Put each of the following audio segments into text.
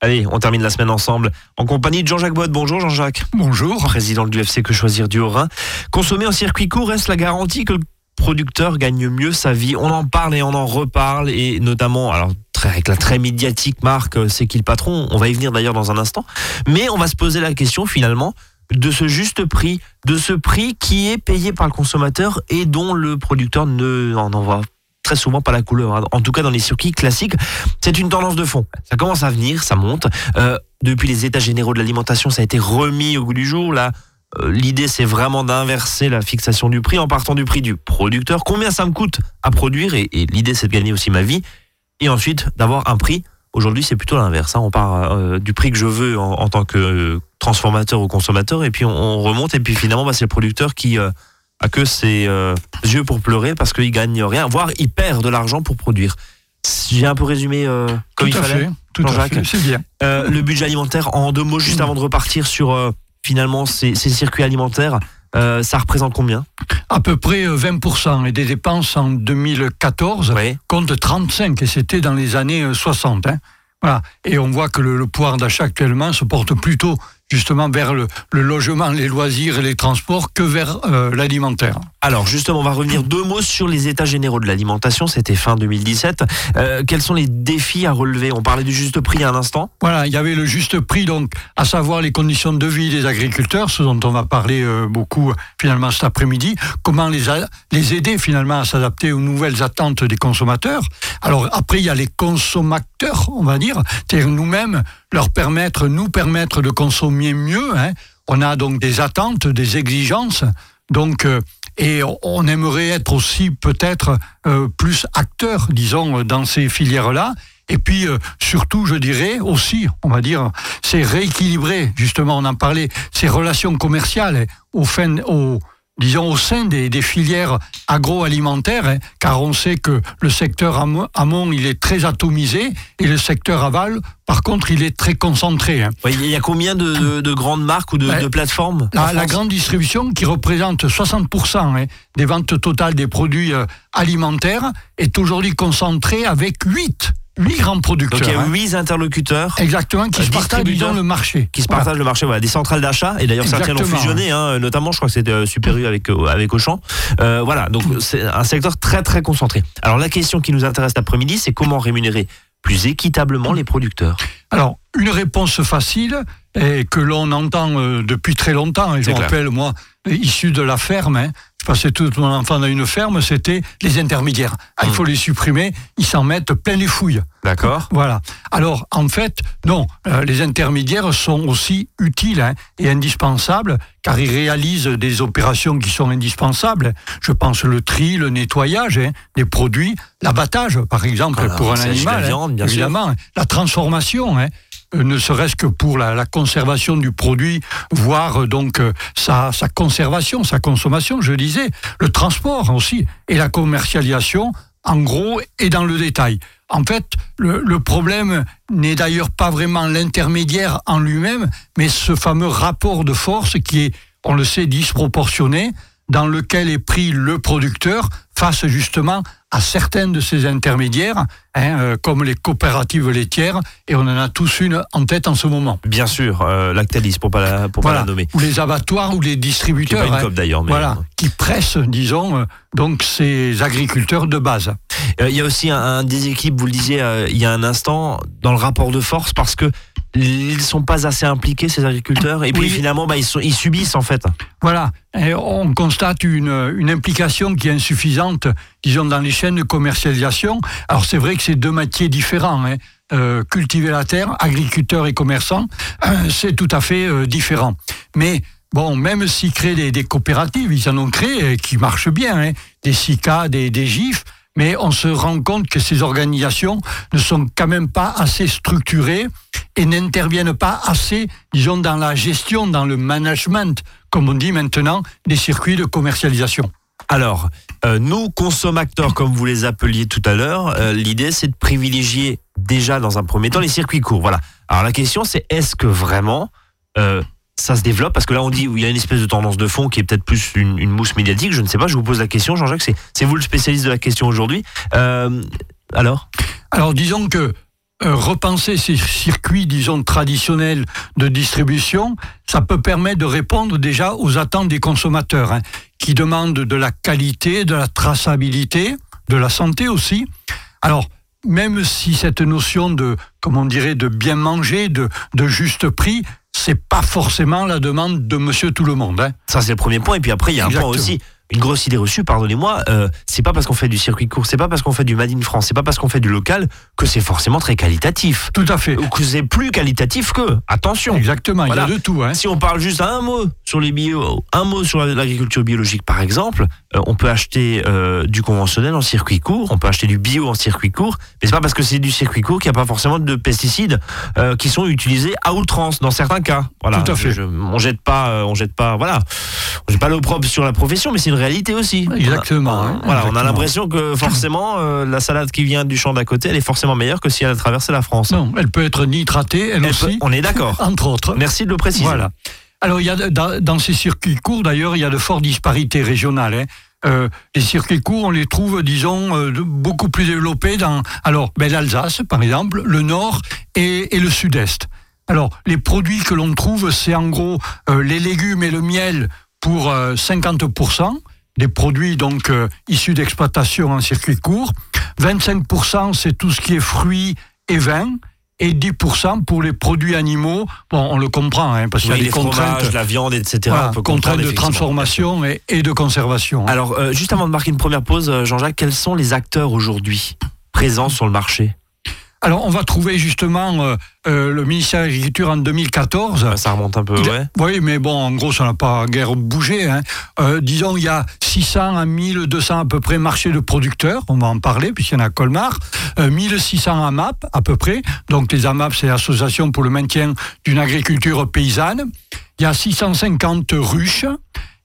Allez, on termine la semaine ensemble en compagnie de Jean-Jacques Bode. Bonjour Jean-Jacques. Bonjour. Président du FC Que Choisir du Haut-Rhin. Consommer en circuit court reste la garantie que le producteur gagne mieux sa vie. On en parle et on en reparle et notamment, alors avec la très médiatique marque euh, C'est qui le patron On va y venir d'ailleurs dans un instant. Mais on va se poser la question finalement de ce juste prix, de ce prix qui est payé par le consommateur et dont le producteur ne en envoie très souvent pas la couleur. Hein. En tout cas, dans les circuits classiques, c'est une tendance de fond. Ça commence à venir, ça monte. Euh, depuis les états généraux de l'alimentation, ça a été remis au goût du jour. Là, euh, l'idée, c'est vraiment d'inverser la fixation du prix en partant du prix du producteur. Combien ça me coûte à produire Et, l'idée, c'est de gagner aussi ma vie. Et ensuite, d'avoir un prix. Aujourd'hui, c'est plutôt l'inverse. Hein. On part euh, du prix que je veux en, tant que transformateur ou consommateur, et puis on, remonte. Et puis finalement, bah, c'est le producteur qui a que ses euh, yeux pour pleurer parce qu'il gagne rien, voire il perd de l'argent pour produire. J'ai un peu résumé euh, comme tout il à fallait. Fait, tout à fait, c'est bien. Euh, le budget alimentaire, en deux mots, juste avant de repartir sur finalement ces, circuits alimentaires, ça représente combien? À peu près 20% et des dépenses en 2014 compte 35 et c'était dans les années 60. Hein. Voilà. Et on voit que le pouvoir d'achat actuellement se porte plutôt justement vers le, logement, les loisirs et les transports que vers euh, l'alimentaire. Alors justement, on va revenir deux mots sur les états généraux de l'alimentation. C'était fin 2017. Euh, quels sont les défis à relever? On parlait du juste prix à un instant. Voilà, il y avait le juste prix, donc à savoir les conditions de vie des agriculteurs, ce dont on va parler euh, beaucoup finalement cet après-midi. Comment les, les aider finalement à s'adapter aux nouvelles attentes des consommateurs? Alors après, il y a les consommateurs, on va dire, c'est-à-dire nous-mêmes leur permettre, nous permettre de consommer mieux. Hein. On a donc des attentes, des exigences. Donc, euh, et on aimerait être aussi peut-être euh, plus acteurs, disons, dans ces filières-là. Et puis euh, surtout, je dirais aussi, on va dire, c'est rééquilibrer, justement, on en parlait, ces relations commerciales au, fin, au, disons, au sein des, filières agroalimentaires, hein, car on sait que le secteur amont, il est très atomisé, et le secteur aval, par contre, il est très concentré. Hein. il y a combien de, grandes marques ou de, ben, plateformes la, grande distribution, qui représente 60% hein, des ventes totales des produits euh, alimentaires, est aujourd'hui concentrée avec 8 huit grands producteurs. Donc il y a hein. huit interlocuteurs. Exactement, qui se partagent le marché. Qui se partagent le marché, voilà, des centrales d'achat. Et d'ailleurs, certains ont fusionné, hein, notamment, je crois que c'était euh, Super U avec, euh, avec Auchan. Euh, voilà, donc c'est un secteur très très concentré. Alors la question qui nous intéresse l'après-midi, c'est comment rémunérer plus équitablement les producteurs? Alors, une réponse facile et que l'on entend depuis très longtemps, et je rappelle, moi, issu de la ferme, hein, je passais tout mon enfant dans une ferme, c'était les intermédiaires. Ah, il hmm. faut les supprimer, ils s'en mettent plein les fouilles. D'accord. Voilà. Alors, en fait, non, euh, les intermédiaires sont aussi utiles hein, et indispensables, car ils réalisent des opérations qui sont indispensables. Je pense le tri, le nettoyage hein, des produits, l'abattage, par exemple, pour un animal, évidemment, la transformation. Euh, ne serait-ce que pour la, conservation du produit, voire euh, donc euh, sa, conservation, sa consommation, je disais, le transport aussi, et la commercialisation, en gros, et dans le détail. En fait, le, le problème n'est d'ailleurs pas vraiment l'intermédiaire en lui-même, mais ce fameux rapport de force qui est, on le sait, disproportionné, dans lequel est pris le producteur face justement à certaines de ces intermédiaires, hein, euh, comme les coopératives laitières, et on en a tous une en tête en ce moment. Bien sûr, euh, Lactalis, pour pas la, pour pas la nommer. Ou les abattoirs ou les distributeurs. Qui, hein, d'ailleurs, voilà, euh, qui pressent, disons, euh, donc ces agriculteurs de base. Il y a aussi un, un déséquilibre, vous le disiez il y a un instant, dans le rapport de force, parce que ils sont pas assez impliqués ces agriculteurs et puis finalement bah, ils, sont, ils subissent en fait. Voilà, on constate une, une, implication qui est insuffisante, disons dans les chaînes de commercialisation. Alors c'est vrai que c'est deux métiers différents. Hein. Euh, cultiver la terre, agriculteur et commerçant, euh, c'est tout à fait euh, différent. Mais Bon, même s'ils créent des, coopératives, ils en ont créé qui marchent bien, hein. des SICA, des, des GIF, mais on se rend compte que ces organisations ne sont quand même pas assez structurées et n'interviennent pas assez, disons, dans la gestion, dans le management, comme on dit maintenant, des circuits de commercialisation. Alors, euh, nous, consommateurs, comme vous les appeliez tout à l'heure, euh, l'idée c'est de privilégier déjà dans un premier temps les circuits courts. Voilà. Alors la question c'est est-ce que vraiment euh, ça se développe Parce que là on dit il y a une espèce de tendance de fond qui est peut-être plus une, mousse médiatique. Je ne sais pas. Je vous pose la question, Jean-Jacques. C'est vous le spécialiste de la question aujourd'hui. alors? Alors disons que euh, repenser ces circuits, disons, traditionnels de distribution, ça peut permettre de répondre déjà aux attentes des consommateurs, hein, qui demandent de la qualité, de la traçabilité, de la santé aussi. Alors, même si cette notion de, comment on dirait, de bien manger, de, de juste prix, c'est pas forcément la demande de monsieur tout le monde. Hein. Ça, c'est le premier point. Et puis après, il y a un point aussi une grosse idée reçue, pardonnez-moi, euh, c'est pas parce qu'on fait du circuit court, c'est pas parce qu'on fait du Made in France, c'est pas parce qu'on fait du local que c'est forcément très qualitatif. Tout à fait. Ou que c'est plus qualitatif que. Attention. Exactement, il y a de tout. Hein. Si on parle juste un mot sur les bio, un mot sur l'agriculture biologique par exemple, euh, on peut acheter euh, du conventionnel en circuit court, on peut acheter du bio en circuit court, mais c'est pas parce que c'est du circuit court qu'il n'y a pas forcément de pesticides euh, qui sont utilisés à outrance dans certains cas. Voilà. Tout à fait. on jette pas, on jette pas, voilà, on jette pas l'opprobre sur la profession, mais c'est une réalité aussi. Exactement. Hein. Voilà, on a l'impression que forcément euh, la salade qui vient du champ d'à côté, elle est forcément meilleure que si elle a traversé la France. Non, elle peut être nitratée, elle, aussi. on est d'accord. Entre autres. Merci de le préciser. Voilà. Alors, il y a, dans, ces circuits courts, d'ailleurs, il y a de fortes disparités régionales. Hein. Euh, les circuits courts, on les trouve, disons, euh, beaucoup plus développés dans alors ben, l'Alsace, par exemple, le Nord et, et le Sud-Est. Alors, les produits que l'on trouve, c'est en gros les légumes et le miel pour 50%, des produits donc euh, issus d'exploitation en circuit court. 25% c'est tout ce qui est fruits et vins et 10% pour les produits animaux. Bon, on le comprend, hein, parce qu'il y a des contraintes, la viande, etc. contraintes de transformation et, de conservation. Hein. Alors, euh, juste avant de marquer une première pause, euh, Jean-Jacques, quels sont les acteurs aujourd'hui présents sur le marché? Alors, on va trouver justement euh, euh, le ministère de l'Agriculture en 2014. ça remonte un peu, ouais. Oui, mais bon, en gros, ça n'a pas guère bougé. Hein. Euh, disons, il y a 600 à 1200 à peu près marchés de producteurs, on va en parler, puisqu'il y en a à Colmar. 1600 AMAP, à peu près. Donc, les AMAP, c'est l'Association pour le maintien d'une agriculture paysanne. Il y a 650 ruches.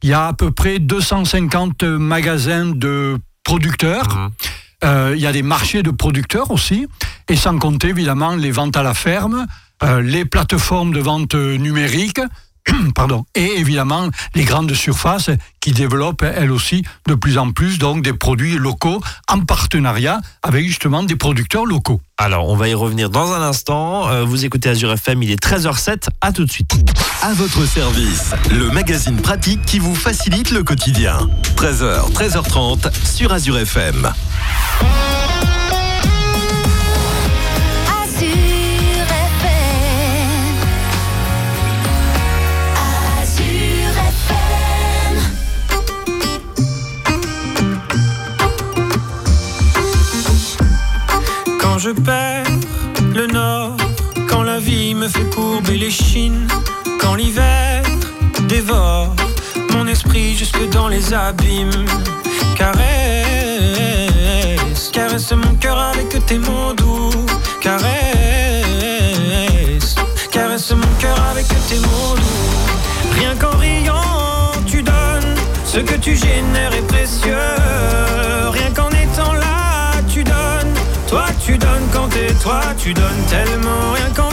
Il y a à peu près 250 magasins de producteurs. Mmh. Euh, il y a des marchés de producteurs aussi, et sans compter évidemment les ventes à la ferme, euh, les plateformes de vente numérique, pardon, et évidemment les grandes surfaces qui développent elles aussi de plus en plus donc des produits locaux en partenariat avec justement des producteurs locaux. Alors, on va y revenir dans un instant. Euh, vous écoutez Azure FM, il est 13h07. À tout de suite. À votre service, le magazine pratique qui vous facilite le quotidien. 13h, 13h30 sur Azure FM. Me fait courber les chines, quand l'hiver dévore mon esprit jusque dans les abîmes. Caresse, caresse mon cœur avec tes mots doux. Caresse, caresse mon cœur avec tes mots doux. Rien qu'en riant, tu donnes ce que tu génères est précieux. Rien qu'en étant là, tu donnes toi tu donnes quand t'es toi, tu donnes tellement rien qu'en.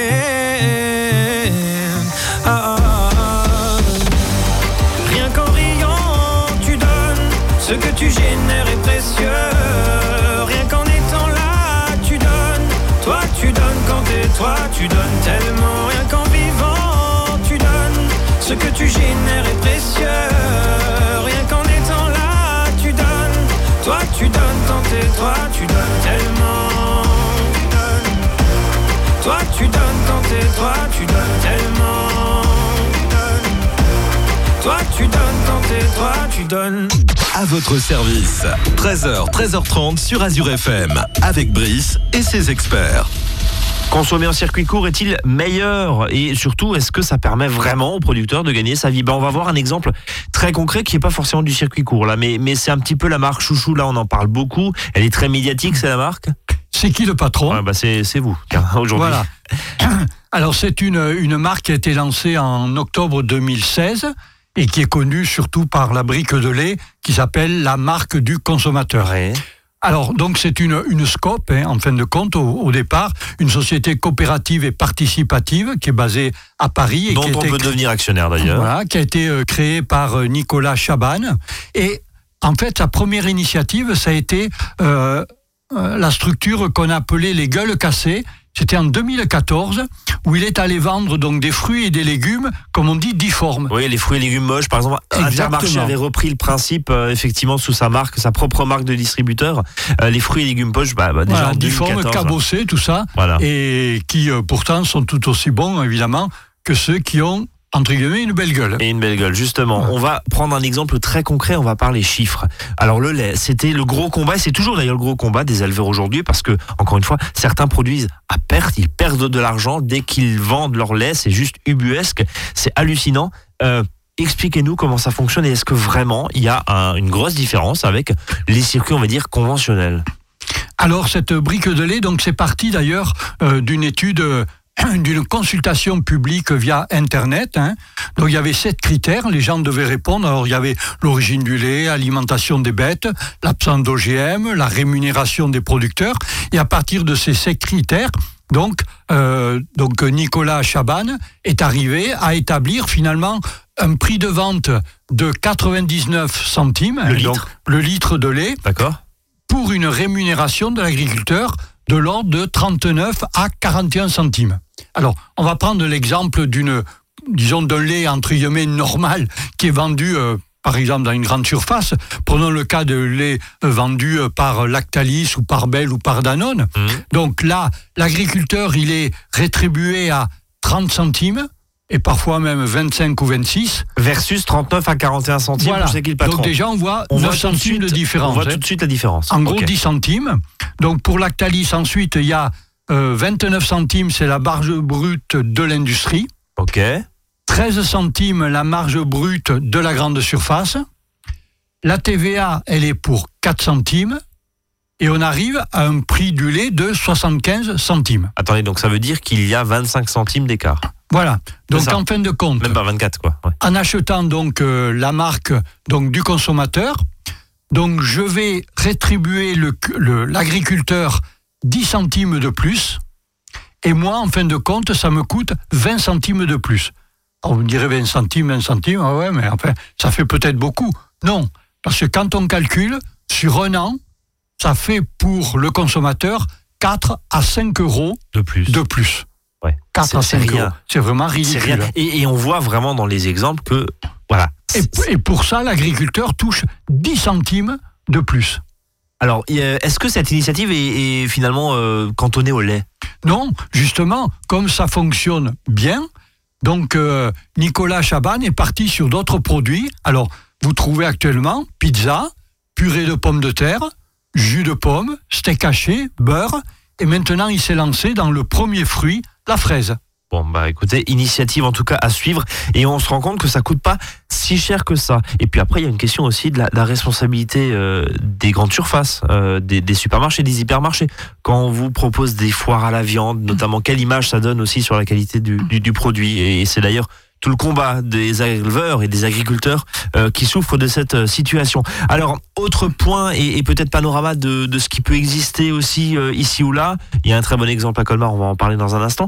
Tu génères est précieux. Rien qu'en étant là, tu donnes. Toi, tu donnes quand t'es toi, tu donnes tellement. Toi, tu donnes quand t'es toi, tu donnes tellement. Toi, tu donnes quand t'es toi, tu donnes. À votre service. 13h, 13h30 sur Azure FM. Avec Brice et ses experts. Consommer en circuit court est-il meilleur? Et surtout, est-ce que ça permet vraiment au producteur de gagner sa vie? Ben, On va voir un exemple très concret qui n'est pas forcément du circuit court, là, mais, mais c'est un petit peu la marque Chouchou, là on en parle beaucoup. Elle est très médiatique, c'est la marque? C'est qui le patron? Ouais, bah, c'est, c'est vous, aujourd'hui. Voilà. Alors c'est une, une marque qui a été lancée en octobre 2016 et qui est connue surtout par la brique de lait qui s'appelle la marque du consommateur. Ouais. Alors, donc, c'est une, une SCOP, hein, en fin de compte, au, au départ, une société coopérative et participative qui est basée à Paris. Et Dont qui on peut devenir actionnaire d'ailleurs. Voilà, qui a été euh, créée par euh, Nicolas Chaban. Et en fait, sa première initiative, ça a été euh, euh, la structure qu'on appelait les gueules cassées. C'était en 2014, où il est allé vendre donc des fruits et des légumes, comme on dit, difformes. Oui, les fruits et légumes moches, par exemple, Exactement. Intermarché avait repris le principe, euh, effectivement, sous sa marque, sa propre marque de distributeur. Euh, les fruits et légumes poches, bah, bah, déjà Voilà, en difformes, 2014. cabossés, tout ça. Voilà. Et qui euh, pourtant sont tout aussi bons, évidemment, que ceux qui ont, entre guillemets, une belle gueule. Et une belle gueule, justement. On va prendre un exemple très concret, on va parler chiffres. Alors le lait, c'était le gros combat, et c'est toujours d'ailleurs le gros combat des éleveurs aujourd'hui, parce que, encore une fois, certains produisent à perte, ils perdent de l'argent dès qu'ils vendent leur lait, c'est juste ubuesque, c'est hallucinant. Euh, Expliquez-nous comment ça fonctionne et est-ce que vraiment il y a un- une grosse différence avec les circuits, on va dire, conventionnels? Alors cette brique de lait, donc c'est parti d'ailleurs euh, d'une étude, euh, d'une consultation publique via Internet. hein. Donc il y avait sept critères, les gens devaient répondre. Alors il y avait l'origine du lait, alimentation des bêtes, l'absence d'OGM, la rémunération des producteurs. Et à partir de ces sept critères, donc, euh, donc Nicolas Chaban est arrivé à établir finalement un prix de vente de 99 centimes, Le donc litre. le litre de lait, pour une rémunération de l'agriculteur de l'ordre de 39 à 41 centimes. Alors, on va prendre l'exemple d'une, disons, d'un lait entre guillemets normal qui est vendu. euh, par exemple, dans une grande surface, prenons le cas de lait euh, vendu euh, par Lactalis ou par Bell ou par Danone. Mhm. Donc là, l'agriculteur, il est rétribué à 30 centimes et parfois même 25 ou 26. Versus 39 à 41 centimes Voilà. pour c'est qui le patron Donc déjà, on voit on 9 voit tout de centimes de différence. On voit hein. tout de suite la différence. En gros, Ok. 10 centimes. Donc pour Lactalis, ensuite, il y a euh, 29 centimes, c'est la marge brute de l'industrie. Ok. 13 centimes, la marge brute de la grande surface. La TVA, elle est pour 4 centimes. Et on arrive à un prix du lait de 75 centimes. Attendez, donc ça veut dire qu'il y a 25 centimes d'écart. Voilà. Donc en fin de compte, Même pas 24, quoi. Ouais. en achetant donc euh, la marque donc du consommateur, donc je vais rétribuer le- le- l'agriculteur 10 centimes de plus, et moi, en fin de compte, ça me coûte 20 centimes de plus. Alors, vous me direz 20 centimes, 20 centimes, ah ouais, mais enfin, ça fait peut-être beaucoup. Non, parce que quand on calcule, sur un an, ça fait pour le consommateur 4 à 5 euros De plus. de plus. Ouais. 4 à C'est- c'est 5 rien. euros. C'est vraiment ridicule. rien. Et, et on voit vraiment dans les exemples que, voilà. Et, pour ça, l'agriculteur touche 10 centimes de plus. Alors, a- est-ce que cette initiative est, est finalement euh, cantonnée au lait? Non, justement, comme ça fonctionne bien, donc euh, Nicolas Chaban est parti sur d'autres produits. Alors, vous trouvez actuellement pizza, purée de pommes de terre, jus de pomme, steak haché, beurre, et maintenant il s'est lancé dans le premier fruit, la fraise. Bon, bah écoutez, initiative en tout cas à suivre. Et on se rend compte que ça coûte pas si cher que ça. Et puis après, il y a une question aussi de la, de la responsabilité euh, des grandes surfaces, euh, des, des supermarchés, des hypermarchés. Quand on vous propose des foires à la viande, notamment, quelle image ça donne aussi sur la qualité du, du- du produit? Et c'est d'ailleurs tout le combat des éleveurs et des agriculteurs qui souffrent de cette situation. Alors, autre point et, peut-être panorama de, de, ce qui peut exister aussi ici ou là. Il y a un très bon exemple à Colmar, on va en parler dans un instant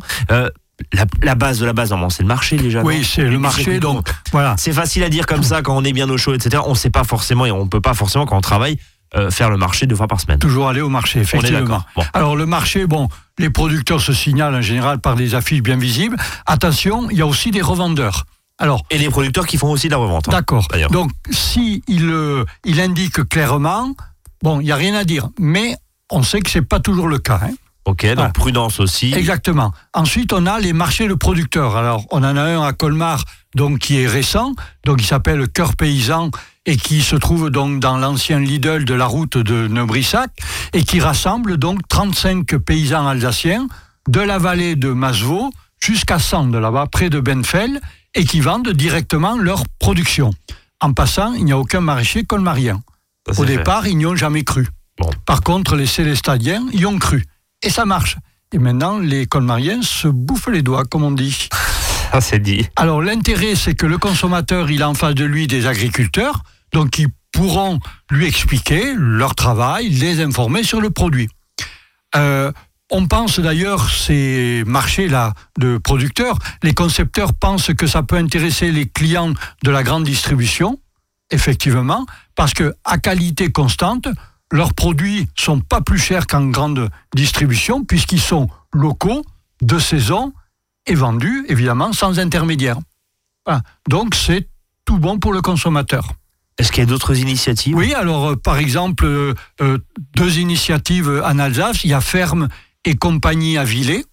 la, base de la base, c'est le marché déjà. Oui, c'est le marché, donc voilà. C'est facile à dire comme ça quand on est bien au chaud, etc. On ne sait pas forcément et on ne peut pas forcément quand on travaille euh, faire le marché deux fois par semaine. Toujours aller au marché, effectivement. Alors le marché, bon, les producteurs se signalent en général par des affiches bien visibles. Attention, il y a aussi des revendeurs. Alors, et les producteurs qui font aussi de la revente. Hein, d'accord. Donc, si il, euh, il indique clairement, bon, il n'y a rien à dire, mais on sait que c'est pas toujours le cas. Hein. Ok, donc prudence aussi. Exactement. Ensuite, on a les marchés de producteurs. Alors, on en a un à Colmar, donc qui est récent, donc il s'appelle Cœur Paysan et qui se trouve donc dans l'ancien Lidl de la route de Neubrissac et qui rassemble donc 35 paysans alsaciens de la vallée de Masvaux jusqu'à Sand, là-bas, près de Benfell, et qui vendent directement leur production. En passant, il n'y a aucun maraîcher colmarien. Au départ, ils n'y ont jamais cru. Par contre, les Célestadiens y ont cru et ça marche. Et maintenant, les colmariens se bouffent les doigts, comme on dit. Alors, l'intérêt, c'est que le consommateur, il a en face de lui des agriculteurs, donc ils pourront lui expliquer leur travail, les informer sur le produit. Euh, on pense d'ailleurs ces marchés-là de producteurs, les concepteurs pensent que ça peut intéresser les clients de la grande distribution, effectivement, parce que à qualité constante, leurs produits sont pas plus chers qu'en grande distribution puisqu'ils sont locaux, de saison et vendus évidemment sans intermédiaire. Donc c'est tout bon pour le consommateur. Est-ce qu'il y a d'autres initiatives? Oui, alors euh, par exemple, euh, euh, deux initiatives en Alsace, il y a Ferme et compagnie à Villers.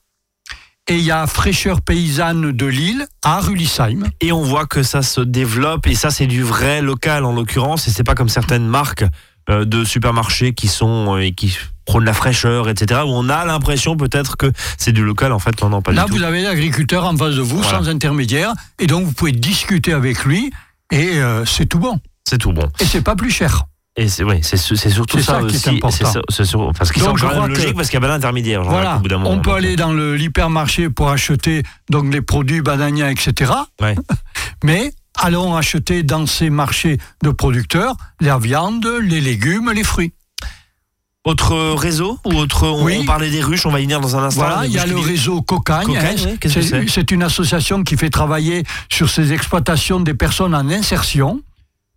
Et il y a Fraîcheur paysanne de Lille à Rulisheim. Et on voit que ça se développe, et ça c'est du vrai local en l'occurrence, et c'est pas comme certaines marques de supermarchés qui sont et qui prônent la fraîcheur, etc. Où on a l'impression peut-être que c'est du local, en fait, non, non pas Là, du vous avez l'agriculteur en face de vous, sans intermédiaire, et donc vous pouvez discuter avec lui, et euh, c'est tout bon. C'est tout bon. Et c'est pas plus cher. Et c'est oui, c'est surtout ça, ça, aussi. Qui est important. Sur, parce qu'ils sont quand même logiques parce qu'il y a pas d'intermédiaire. Voilà, on peut aller dans l'hypermarché pour acheter donc les produits bananiens, etc. Ouais. Mais allons acheter dans ces marchés de producteurs la viande, les légumes, les fruits. Autre réseau ou autre on, parlait des ruches, on va y venir dans un instant. Voilà, il y a le réseau Cocagne. Hein, c'est une association qui fait travailler sur ces exploitations des personnes en insertion.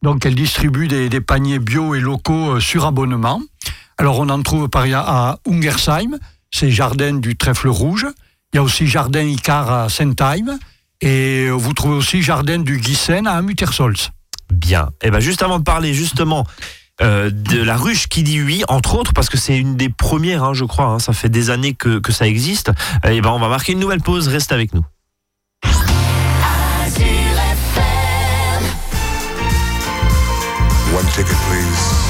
Donc elle distribue des, paniers bio et locaux euh, sur abonnement. Alors on en trouve par à Ungersheim, c'est Jardin du Trèfle Rouge. Il y a aussi Jardin Icar à Sentheim. Et vous trouvez aussi Jardin du Guissen à Muttersols. Bien. Et eh bien juste avant de parler justement euh, de la ruche qui dit oui, entre autres, parce que c'est une des premières, hein, je crois, hein, ça fait des années que, ça existe, et eh ben on va marquer une nouvelle pause, reste avec nous. One ticket, please.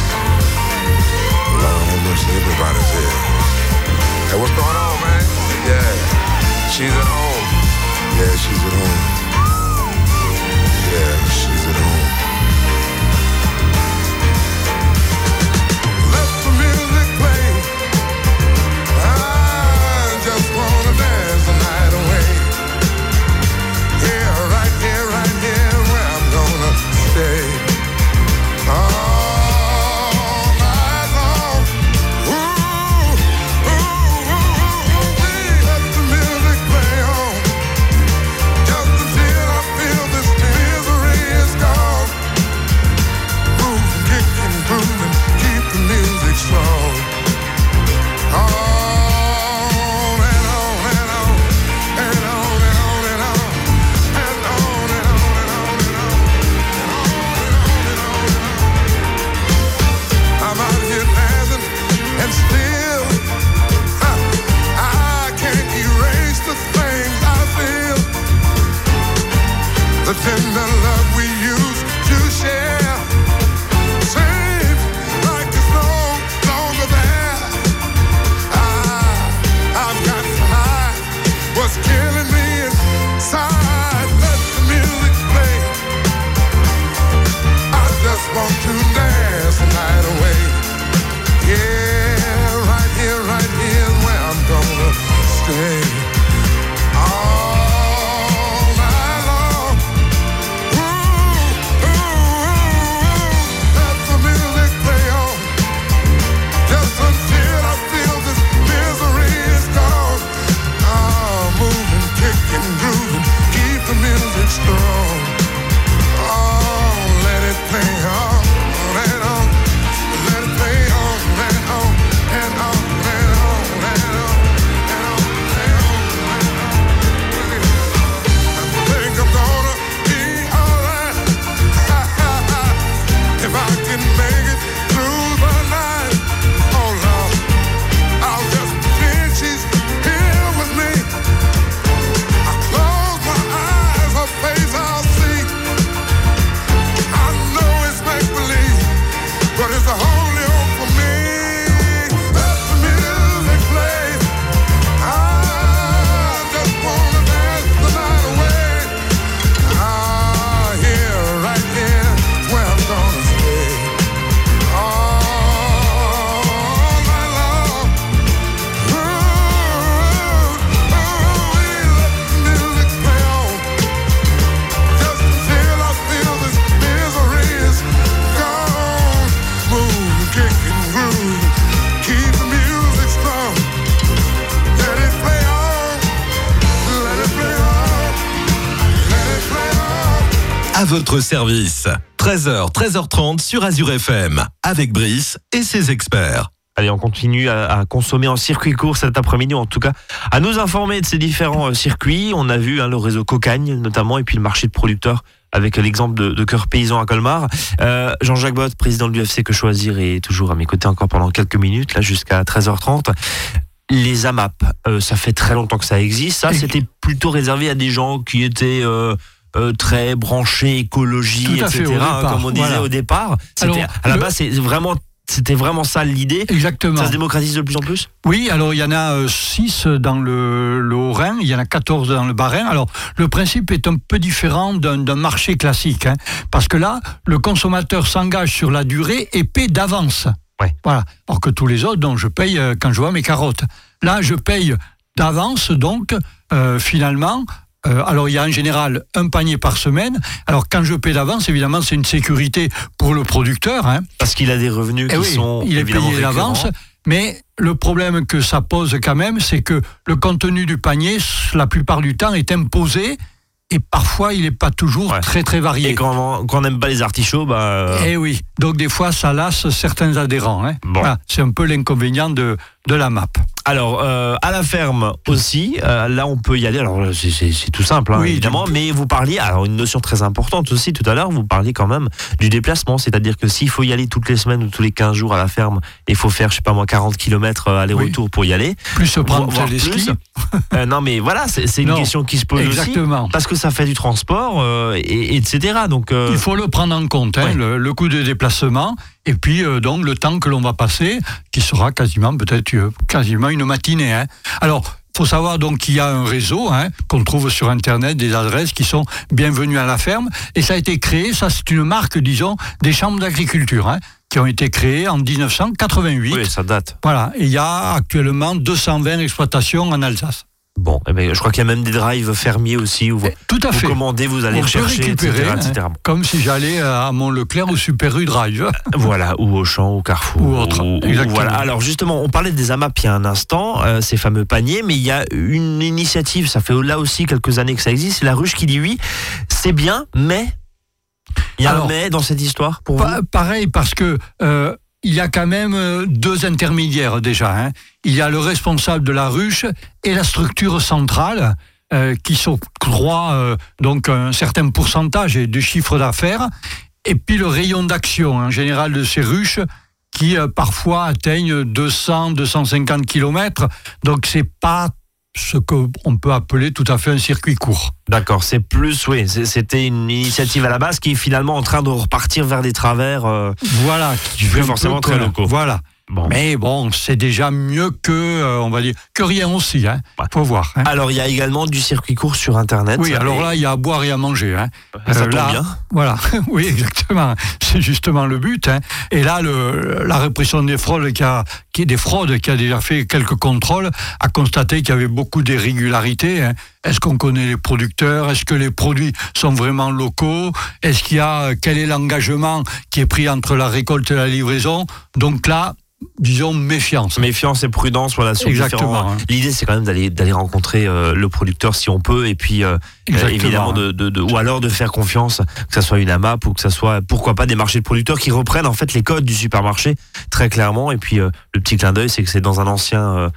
Votre service. 13h, 13h30 sur Azure FM, avec Brice et ses experts. Allez, on continue à, consommer en circuit court cet après-midi, en tout cas à nous informer de ces différents euh, circuits. On a vu hein, le réseau Cocagne notamment, et puis le marché de producteurs avec l'exemple de, Cœur Paysan à Colmar. Euh, Jean-Jacques Bott, président de l'UFC Que Choisir, est toujours à mes côtés encore pendant quelques minutes, là jusqu'à 13h30 les AMAP, euh, ça fait très longtemps que ça existe. Ça, c'était plutôt réservé à des gens qui étaient euh, très branché écologie, etc. comme on disait au départ. à la base, c'est vraiment c'était vraiment ça l'idée. Exactement. Ça se démocratise de plus en plus? Oui, alors il y en a 6 euh, dans le, le Haut-Rhin, il y en a 14 dans le Bas-Rhin. Alors le principe est un peu différent d'un marché classique, hein, parce que là, le consommateur s'engage sur la durée et paie d'avance. Ouais. Voilà. Alors que tous les autres, donc, je paye euh, quand je vois mes carottes. Là, je paye d'avance, donc finalement, euh, alors il y a en général un panier par semaine. Alors quand je paie d'avance, évidemment, c'est une sécurité pour le producteur. Hein. Parce qu'il a des revenus eh qui sont il est payé d'avance. Mais le problème que ça pose quand même, c'est que le contenu du panier, la plupart du temps, est imposé et parfois il n'est pas toujours très très varié. Et quand on n'aime pas les artichauts, bah. Euh, eh oui, donc des fois ça lasse certains adhérents. Hein. c'est un peu l'inconvénient de, de la map. Alors, euh, à la ferme aussi, euh, là on peut y aller. Alors, c'est tout simple, hein, évidemment, mais vous parliez, alors une notion très importante aussi tout à l'heure, vous parliez quand même du déplacement, c'est-à-dire que s'il faut y aller toutes les semaines ou tous les 15 jours à la ferme, il faut faire, je sais pas moi, 40 km euh, aller-retour pour y aller. Plus se prendre les skis. non, mais voilà, c'est une question qui se pose exactement. aussi. Parce que ça fait du transport, et, etc. Donc, il faut le prendre en compte, hein, le, coût de déplacement et puis donc le temps que l'on va passer, qui sera quasiment peut-être quasiment une matinée. Hein. Alors, faut savoir donc qu'il y a un réseau hein, qu'on trouve sur Internet, des adresses qui sont bienvenues à la ferme. Et ça a été créé, ça c'est une marque, disons, des chambres d'agriculture. Hein, qui ont été créées en 1988. Oui, ça date. Voilà, et il y a actuellement 220 exploitations en Alsace. Bon, eh ben, je crois qu'il y a même des drives fermiers aussi où vous, eh, Tout à vous commandez, vous allez rechercher, etc., hein, comme si j'allais à Mont-Leclerc ou Super U Drive. voilà, ou au champ, ou Carrefour. Ou autre. voilà. Alors justement, on parlait des AMAP il y a un instant, euh, ces fameux paniers, mais il y a une initiative, ça fait là aussi quelques années que ça existe, c'est la ruche qui dit oui, c'est bien, mais il y a un mais dans cette histoire pour vous? Pareil, parce que euh, il y a quand même euh, deux intermédiaires déjà. Hein. Il y a le responsable de la ruche et la structure centrale euh, qui s'octroie euh, donc un certain pourcentage du chiffre d'affaires. Et puis le rayon d'action en général de ces ruches qui parfois atteignent 200, 250 km. Donc c'est pas ce qu'on peut appeler tout à fait un circuit court. D'accord, c'est plus, oui, c'était une initiative à la base qui est finalement en train de repartir vers des travers. Euh, voilà, qui fait forcément très locaux. Voilà. Mais bon, c'est déjà mieux que, euh, on va dire, que rien aussi. Hein. Faut voir. Hein. Alors, il y a également du circuit court sur Internet. Oui, alors là, il y a à boire et à manger. Hein. Ça euh, tombe bien. Voilà, oui, exactement. C'est justement le but. Hein. Et là, le, la répression des fraudes qui a, qui, des fraudes, qui a déjà fait quelques contrôles, a constaté qu'il y avait beaucoup d'irrégularités. Hein. Est-ce qu'on connaît les producteurs? Est-ce que les produits sont vraiment locaux? Est-ce qu'il y a quel est l'engagement qui est pris entre la récolte et la livraison? Donc là, disons, méfiance. Méfiance et prudence, voilà, sur Exactement, hein. L'idée, c'est quand même d'aller d'aller rencontrer euh, le producteur si on peut, et puis euh, évidemment, de, de- de- ou alors de faire confiance, que ça soit une AMAP ou que ça soit, pourquoi pas, des marchés de producteurs qui reprennent en fait les codes du supermarché très clairement. Et puis euh, le petit clin d'œil, c'est que c'est dans un ancien.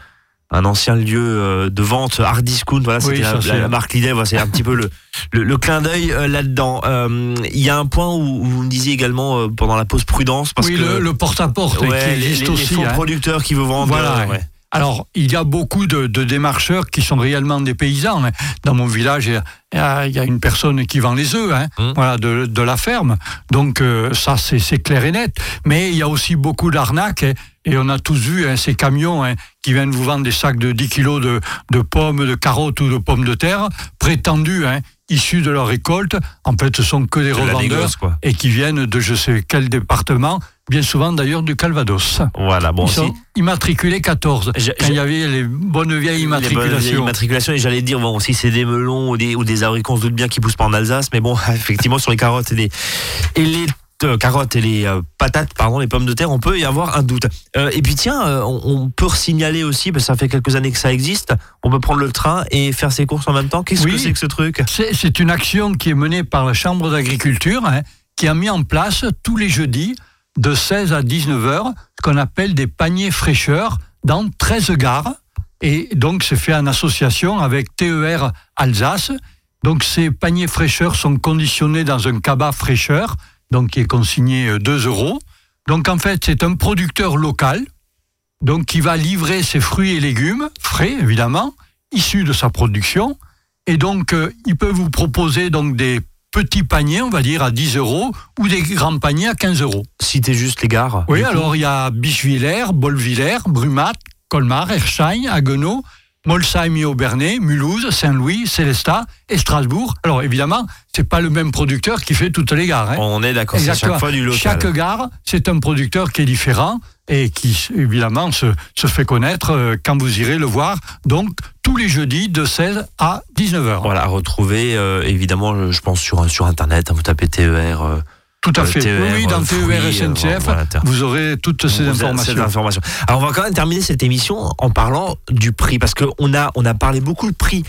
Un ancien lieu euh, de vente hard discount voilà Oui, c'était la, c'est- la marque Lidl voilà, c'est un petit peu le, le, le clin d'œil euh, là-dedans Euh, il y a un point où, où vous me disiez également euh, pendant la pause prudence parce oui, que le, porte-à-porte ouais, qui les, existe les- les aussi. faux hein. producteurs qui vous vendent Voilà. ouais. Alors, il y a beaucoup de, de démarcheurs qui sont réellement des paysans. hein. Dans mon village, il y a- il y, a, une personne qui vend les œufs, hein, Hum. voilà, de, de la ferme. Donc, euh, ça, c'est clair et net. Mais il y a aussi beaucoup d'arnaques. hein, et on a tous vu hein, ces camions qui viennent vous vendre des sacs de 10 kilos de, de pommes, de carottes ou de pommes de terre, prétendus hein, issus de leur récolte. En fait, ce sont que des De revendeurs négoce, quoi. et qui viennent de je sais quel département, bien souvent d'ailleurs du Calvados. Voilà, bon, Ils sont immatriculés 14. Je- quand il y avait les bonnes vieilles les bonnes vieilles immatriculations. immatriculations, et j'allais dire, bon, si c'est des melons ou des, ou des haricots, on se doute bien qu'ils poussent pas en Alsace, mais bon, effectivement, sur les carottes et les, et les euh, carottes et les euh, patates, pardon, les pommes de terre, on peut y avoir un doute. Euh, et puis tiens, on, on peut signaler aussi, parce que ça fait quelques années que ça existe, on peut prendre le train et faire ses courses en même temps. Qu'est-ce Oui. que c'est que ce truc? C'est c'est une action qui est menée par la Chambre d'agriculture, hein, qui a mis en place tous les jeudis de 16 à 19 heures ce qu'on appelle des paniers fraîcheurs dans 13 gares. Et donc, c'est fait en association avec TER Alsace. Donc, ces paniers fraîcheurs sont conditionnés dans un cabas fraîcheur, donc qui est consigné euh, 2 euros. Donc, en fait, c'est un producteur local, donc qui va livrer ses fruits et légumes, frais évidemment, issus de sa production. Et donc, euh, il peut vous proposer donc des petits paniers, on va dire, à 10 euros, ou des grands paniers à 15 euros. Citez juste les gares. Oui, alors il y a Bischwiller, Bolvillers, Brumat, Colmar, Erschein, Haguenau, Molsheim et Aubernay, Mulhouse, Saint-Louis, Célestat et Strasbourg. Alors évidemment, c'est pas le même producteur qui fait toutes les gares. hein. On est d'accord, c'est chaque fois du local. Chaque gare, c'est un producteur qui est différent et qui, évidemment, se, se fait connaître euh, quand vous irez le voir. Donc, tous les jeudis de 16 à 19 heures. Voilà, à retrouver euh, évidemment, je pense sur sur internet, hein, vous tapez TER. euh, Tout à euh, fait. TER, oui, dans euh, TER euh, SNCF, voilà, ter- vous aurez toutes ces informations. ces informations. Alors on va quand même terminer cette émission en parlant du prix parce que on a on a parlé beaucoup de prix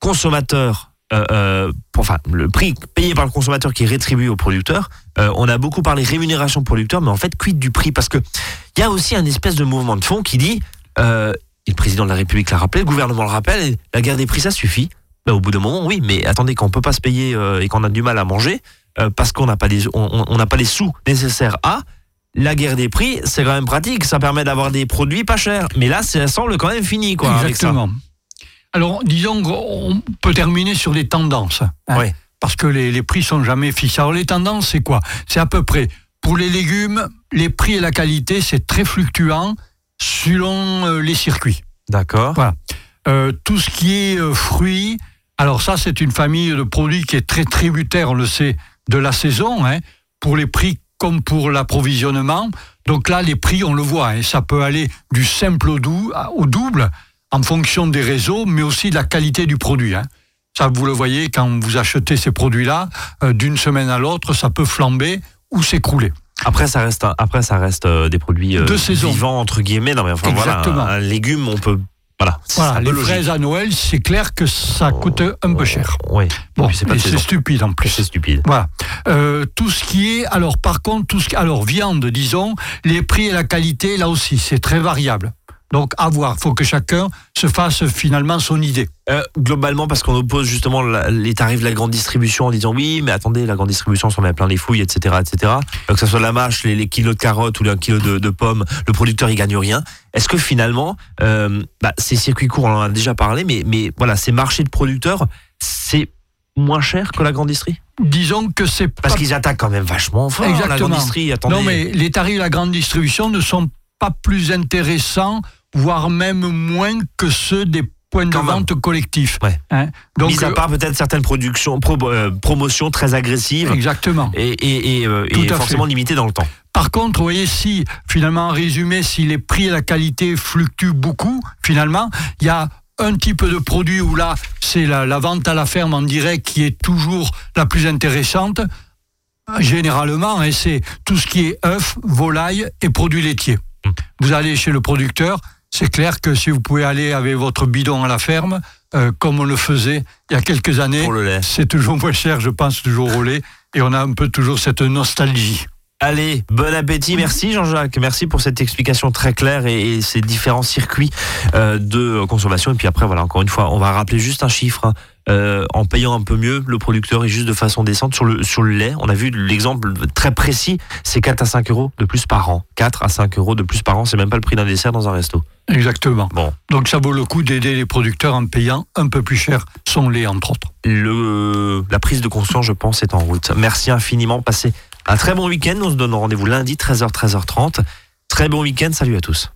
consommateur. euh, euh, pour- enfin, le prix payé par le consommateur qui est rétribué au producteur. Euh, on a beaucoup parlé rémunération producteur, mais en fait, quid du prix? Parce que il y a aussi un espèce de mouvement de fond qui dit, et le président de la République l'a rappelé, le gouvernement le rappelle, et la guerre des prix, ça suffit. Ben, au bout d'un moment, oui, mais attendez, quand on peut pas se payer et qu'on a du mal à manger, euh, parce qu'on n'a pas les, on, on- pas les sous nécessaires à, la guerre des prix, c'est quand même pratique. Ça permet d'avoir des produits pas chers. Mais là, ça semble quand même fini, quoi. avec ça. Exactement. Alors, disons qu'on peut terminer sur les tendances. hein, Ouais. Parce que les, les prix sont jamais fixes. Alors, les tendances, c'est quoi? C'est à peu près, pour les légumes, les prix et la qualité, c'est très fluctuant selon euh, les circuits. D'accord. Voilà. Euh, tout ce qui est euh, fruits, alors ça, c'est une famille de produits qui est très tributaire, on le sait, de la saison, hein, pour les prix comme pour l'approvisionnement. Donc là, les prix, on le voit, hein, ça peut aller du simple au, dou- au double en fonction des réseaux, mais aussi de la qualité du produit. hein. Ça, vous le voyez, quand vous achetez ces produits-là, euh, d'une semaine à l'autre, ça peut flamber ou s'écrouler. Après, ça reste, après, ça reste euh, des produits euh, De saison. vivants entre guillemets. Non, mais enfin Exactement. voilà, un, un légume, on peut, voilà. Voilà, les logique. fraises à Noël, c'est clair que ça coûte un peu cher. Oui. Bon, c'est stupide en plus. C'est stupide. Voilà. Euh, tout ce qui est, alors par contre, tout ce qui, alors viande, disons, les prix et la qualité, là aussi, c'est très variable. Donc à voir, faut que chacun se fasse finalement son idée. Euh, globalement, parce qu'on oppose justement la- les tarifs de la grande distribution en disant oui, mais attendez, la grande distribution s'en met plein les fouilles, etc., etc. Que ce soit la mâche, les, les kilos de carottes ou les kilos de, de pommes, le producteur il gagne rien. Est-ce que finalement, euh, bah, ces circuits courts, on en a déjà parlé, mais mais voilà, ces marchés de producteurs, c'est moins cher que la grande distrie Disons que c'est Parce pas qu'ils attaquent quand même vachement fort la Exactement. grande distrie. Attendez. Non, mais les tarifs de la grande distribution ne sont pas plus intéressants, voire même moins que ceux des points de vente collectifs. Ouais. Hein Donc, Mis à part peut-être certaines productions, pro- euh, promotions très agressives. exactement. Et, et, et, euh, et forcément limitées dans le temps. Par contre, vous voyez, si, finalement, en résumé, si les prix et la qualité fluctuent beaucoup, finalement, il y a un type de produit où là, c'est la, la vente à la ferme en direct qui est toujours la plus intéressante. Généralement, et c'est tout ce qui est œufs, volailles et produits laitiers. Vous allez chez le producteur, c'est clair que si vous pouvez aller avec votre bidon à la ferme, euh, comme on le faisait il y a quelques années, c'est toujours moins cher, je pense, toujours au lait, et on a un peu toujours cette nostalgie. Allez, bon appétit. Merci Jean-Jacques. Merci pour cette explication très claire et, et ces différents circuits euh, de consommation. Et puis après, voilà, encore une fois, on va rappeler juste un chiffre. hein. Euh, en payant un peu mieux, le producteur est juste de façon décente sur le, sur le lait. On a vu l'exemple très précis, c'est 4 à 5 euros de plus par an. 4 à 5 euros de plus par an, c'est même pas le prix d'un dessert dans un resto. Exactement. Bon, Donc ça vaut le coup d'aider les producteurs en payant un peu plus cher son lait, entre autres. le, la prise de conscience, je pense, est en route. Merci infiniment. Passez un très bon week-end. On se donne rendez-vous lundi, 13h, 13h30. Très bon week-end. Salut à tous.